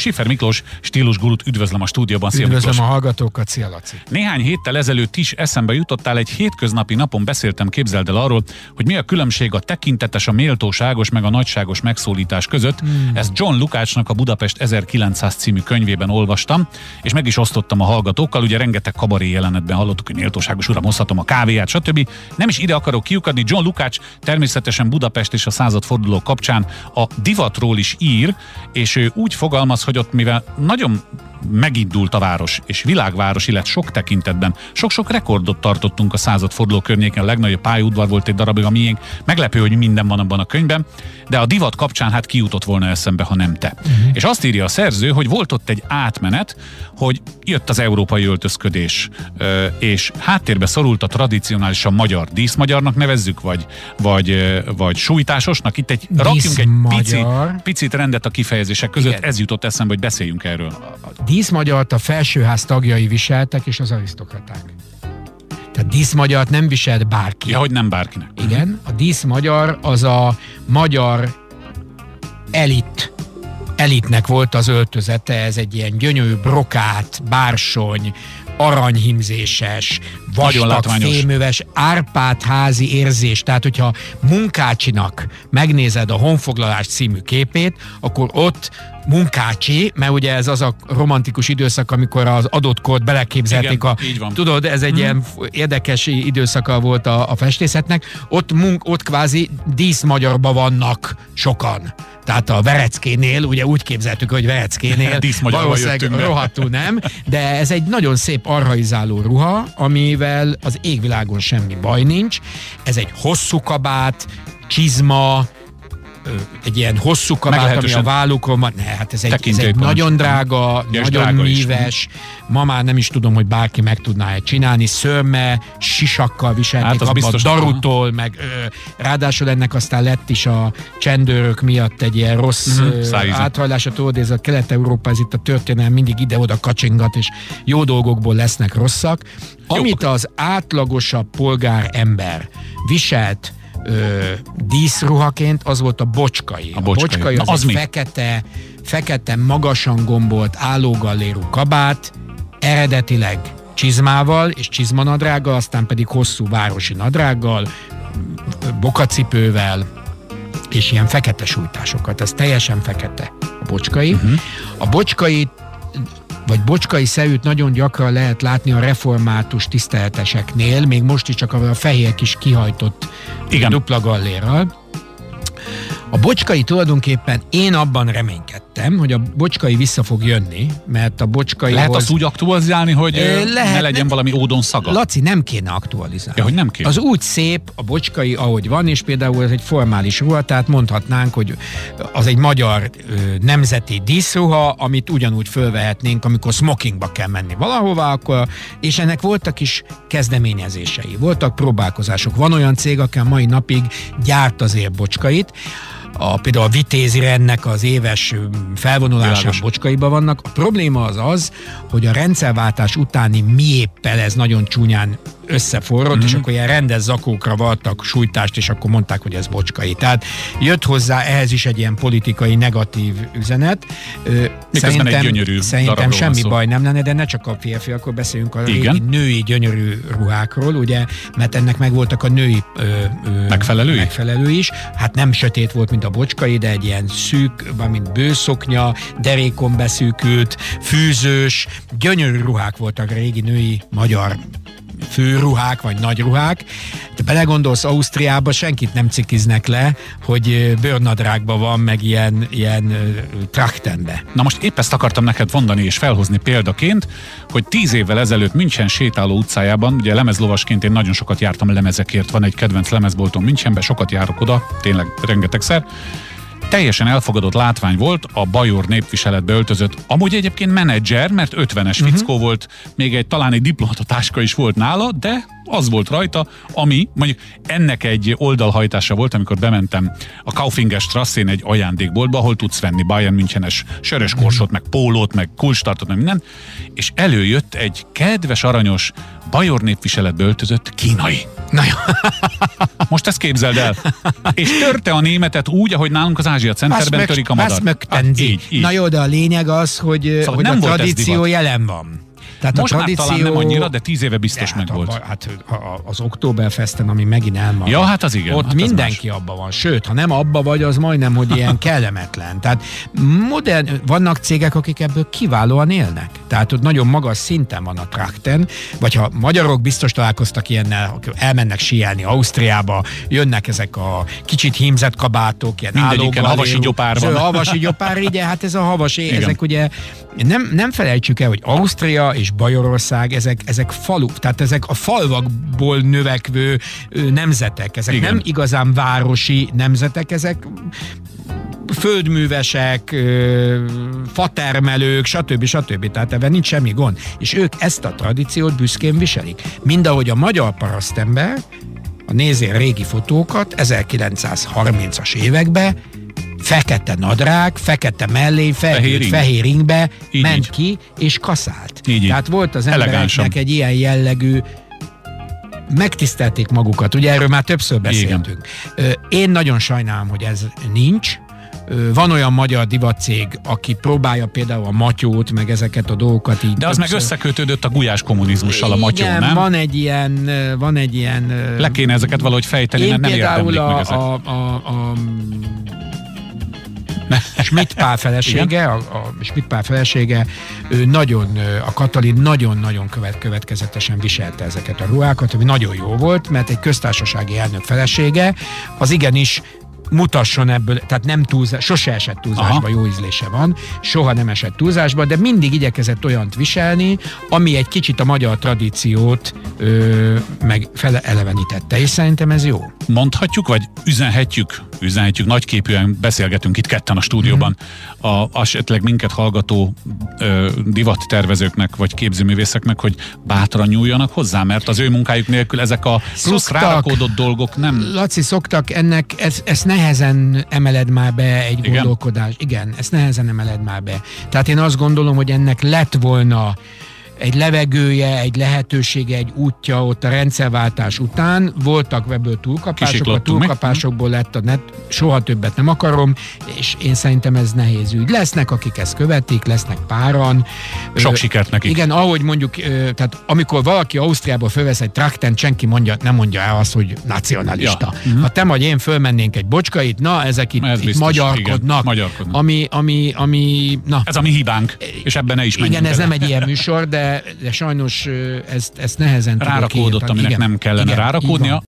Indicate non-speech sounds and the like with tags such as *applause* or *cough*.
Sifer Miklós stílusgurut üdvözlöm a stúdióban. Szia üdvözlöm Miklós. a hallgatókat, szia Laci. Néhány héttel ezelőtt is eszembe jutottál egy hétköznapi napon beszéltem, képzeld el arról, hogy mi a különbség a tekintetes, a méltóságos meg a nagyságos megszólítás között. Hmm. Ezt John Lukácsnak a Budapest 1900 című könyvében olvastam, és meg is osztottam a hallgatókkal. Ugye rengeteg kabaré jelenetben hallottuk, hogy méltóságos uram, hozhatom a kávéját, stb. Nem is ide akarok kiukadni. John Lukács természetesen Budapest és a századforduló kapcsán a divatról is ír, és ő úgy fogalmaz, hogy ott mivel nagyon megindult a város, és világvárosi lett sok tekintetben. Sok-sok rekordot tartottunk a századforduló környéken, a legnagyobb pályaudvar volt egy darabig a miénk. Meglepő, hogy minden van abban a könyvben, de a divat kapcsán hát kijutott volna eszembe, ha nem te. Uh-huh. És azt írja a szerző, hogy volt ott egy átmenet, hogy jött az európai öltözködés, és háttérbe szorult a tradicionálisan magyar díszmagyarnak nevezzük, vagy, vagy, vagy sújtásosnak. Itt egy, rakjunk egy pici, picit rendet a kifejezések között, Igen. ez jutott eszembe, hogy beszéljünk erről díszmagyart a felsőház tagjai viseltek, és az arisztokraták. Tehát díszmagyart nem viselt bárki. Ja, hogy nem bárkinek. Igen, a díszmagyar az a magyar elit elitnek volt az öltözete, ez egy ilyen gyönyörű brokát, bársony, aranyhimzéses, vastag, fémöves, árpát házi érzés. Tehát, hogyha Munkácsinak megnézed a Honfoglalás című képét, akkor ott munkácsi, mert ugye ez az a romantikus időszak, amikor az adott kort beleképzelték Igen, a... Így van. Tudod, ez egy hmm. ilyen érdekes időszaka volt a, a festészetnek. Ott, munk, ott kvázi díszmagyarba vannak sokan. Tehát a Vereckénél, ugye úgy képzeltük, hogy Vereckénél *laughs* valószínűleg rohadtul nem, de ez egy nagyon szép arhaizáló ruha, amivel az égvilágon semmi baj nincs. Ez egy hosszú kabát, csizma, egy ilyen hosszú kabát, ami a vállukon van. Ne, hát ez egy, ez egy nagyon drága, ja, nagyon drága míves. Ma már nem is tudom, hogy bárki meg tudná -e csinálni. Szörme, sisakkal viselték hát abba, darutól, meg ö, ráadásul ennek aztán lett is a csendőrök miatt egy ilyen rossz mm-hmm, áthajlása. Tudod, ez a Kelet-Európa, ez itt a történelem mindig ide-oda kacsingat, és jó dolgokból lesznek rosszak. Amit az átlagosabb polgár ember viselt ö, díszruhaként, az volt a bocskai. A bocskai, a bocskai az, az egy fekete, fekete, magasan gombolt, állógallérú kabát, eredetileg csizmával és csizmanadrággal, aztán pedig hosszú városi nadrággal, bokacipővel, és ilyen fekete sújtásokat. Ez teljesen fekete a bocskai. Uh-huh. A bocskai vagy bocskai szejűt nagyon gyakran lehet látni a református tiszteleteseknél, még most is csak a fehér kis kihajtott Igen. dupla gallérral. A bocskai tulajdonképpen én abban reménykedtem, hogy a bocskai vissza fog jönni, mert a bocskai. Lehet azt úgy aktualizálni, hogy lehet, ne legyen nem, valami ódon szaga? Laci, nem kéne aktualizálni. Ja, hogy nem kéne. Az úgy szép, a bocskai, ahogy van, és például ez egy formális ruha, tehát mondhatnánk, hogy az egy magyar nemzeti díszruha, amit ugyanúgy fölvehetnénk, amikor smokingba kell menni valahova, akkor, és ennek voltak is kezdeményezései, voltak próbálkozások. Van olyan cég, aki a mai napig gyárt azért bocskait, a, például a vitézi rendnek az éves felvonulásán bocskaiba vannak. A probléma az az, hogy a rendszerváltás utáni miéppel ez nagyon csúnyán összeforrott, mm-hmm. és akkor ilyen rendes zakókra valtak sújtást, és akkor mondták, hogy ez bocskai. Tehát jött hozzá ehhez is egy ilyen politikai negatív üzenet. Miközben szerintem, egy gyönyörű Szerintem semmi baj nem lenne, de ne csak a akkor beszéljünk a régi női gyönyörű ruhákról, ugye, mert ennek megvoltak a női ö, ö, megfelelői? megfelelő is. Hát nem sötét volt, mint a bocskai, de egy ilyen szűk, mint bőszoknya, derékon beszűkült, fűzős, gyönyörű ruhák voltak a régi női magyar főruhák, vagy nagy ruhák. De belegondolsz, Ausztriába senkit nem cikiznek le, hogy bőrnadrágban van, meg ilyen, ilyen traktenbe. Na most épp ezt akartam neked mondani és felhozni példaként, hogy tíz évvel ezelőtt München sétáló utcájában, ugye lemezlovasként én nagyon sokat jártam lemezekért, van egy kedvenc lemezboltom Münchenben, sokat járok oda, tényleg rengetegszer, teljesen elfogadott látvány volt, a Bajor népviseletbe öltözött, amúgy egyébként menedzser, mert 50-es uh-huh. fickó volt, még egy talán egy diplomatatáska is volt nála, de az volt rajta, ami mondjuk ennek egy oldalhajtása volt, amikor bementem a Kaufinger Strasszén egy ajándékboltba, ahol tudsz venni Bayern Münchenes sörös korsot, meg pólót, meg kulcstartot, meg minden, és előjött egy kedves, aranyos Bajor népviseletbe öltözött kínai. Na jó. *laughs* Most ezt képzeld el. És törte a németet úgy, ahogy nálunk az Ázsia Centerben törik a madar. Hát, így, így. Na jó, de a lényeg az, hogy, szóval hogy nem a tradíció jelen van. Tehát Most a tradíció... már talán nem annyira, de tíz éve biztos meg volt. Hát az Oktoberfesten, ami megint elmarad. Ja, hát az igen. Ott hát mindenki más. abba van. Sőt, ha nem abba vagy, az majdnem, hogy ilyen *laughs* kellemetlen. Tehát modern, vannak cégek, akik ebből kiválóan élnek. Tehát ott nagyon magas szinten van a trakten, vagy ha magyarok biztos találkoztak ilyennel, elmennek síelni Ausztriába, jönnek ezek a kicsit hímzett kabátok, ilyen Mindegyiken havasi gyopár van. Havasi gyopár, ugye, hát ez a havasi, Igen. ezek ugye nem, nem felejtsük el, hogy Ausztria és Bajorország, ezek, ezek falu, tehát ezek a falvakból növekvő nemzetek, ezek Igen. nem igazán városi nemzetek, ezek földművesek, fatermelők, stb. stb. Tehát ebben nincs semmi gond. És ők ezt a tradíciót büszkén viselik. Mind ahogy a magyar parasztember, a nézél régi fotókat 1930-as években fekete nadrág, fekete mellé, fehér, fehér ingbe így, ment így. ki, és kaszált. Így, Tehát volt az embereknek egy ilyen jellegű megtisztelték magukat, ugye erről már többször beszéltünk. Igen. Én nagyon sajnálom, hogy ez nincs, van olyan magyar divatcég, aki próbálja például a matyót, meg ezeket a dolgokat így. De az többször... meg összekötődött a gulyás kommunizmussal a matyó, Igen, nem? van egy ilyen, van egy ilyen... Le kéne ezeket valahogy fejteni, mert nem érdemlik a, meg ezek. A, a, a, Schmidt Pál felesége, a, a Schmidt Pál felesége, ő nagyon, a Katalin nagyon-nagyon követ, következetesen viselte ezeket a ruhákat, ami nagyon jó volt, mert egy köztársasági elnök felesége, az igenis mutasson ebből, tehát nem túlzás, sose esett túlzásba, Aha. jó ízlése van, soha nem esett túlzásba, de mindig igyekezett olyant viselni, ami egy kicsit a magyar tradíciót ö, meg elevenítette, és szerintem ez jó. Mondhatjuk, vagy üzenhetjük, üzenhetjük, nagyképűen beszélgetünk itt ketten a stúdióban, mm-hmm. a, esetleg minket hallgató ö, divattervezőknek, vagy képzőművészeknek, hogy bátran nyúljanak hozzá, mert az ő munkájuk nélkül ezek a plusz szoktak, rárakódott dolgok nem... Laci, szoktak ennek, ez, ez ne nehezen emeled már be egy Igen? gondolkodás. Igen, ezt nehezen emeled már be. Tehát én azt gondolom, hogy ennek lett volna egy levegője, egy lehetősége, egy útja ott a rendszerváltás után. Voltak ebből túlkapások, a túlkapásokból lett a net, soha többet nem akarom, és én szerintem ez nehéz ügy. Lesznek, akik ezt követik, lesznek páran. Sok sikert nekik. Igen, ahogy mondjuk, tehát amikor valaki Ausztriából fölvesz egy traktent, senki mondja, nem mondja el azt, hogy nacionalista. Ja. Uh-huh. Ha te vagy én fölmennénk egy bocskait, na, ezek itt, itt biztos, magyarkodnak. Igen, magyarkodnak. Ami, ami, ami, na. Ez a mi hibánk, és ebben ne is Igen, ez nem egy ilyen műsor, *laughs* de, de sajnos ezt, ezt nehezen Rárakódott, aminek igen, nem kellene igen, rárakódnia.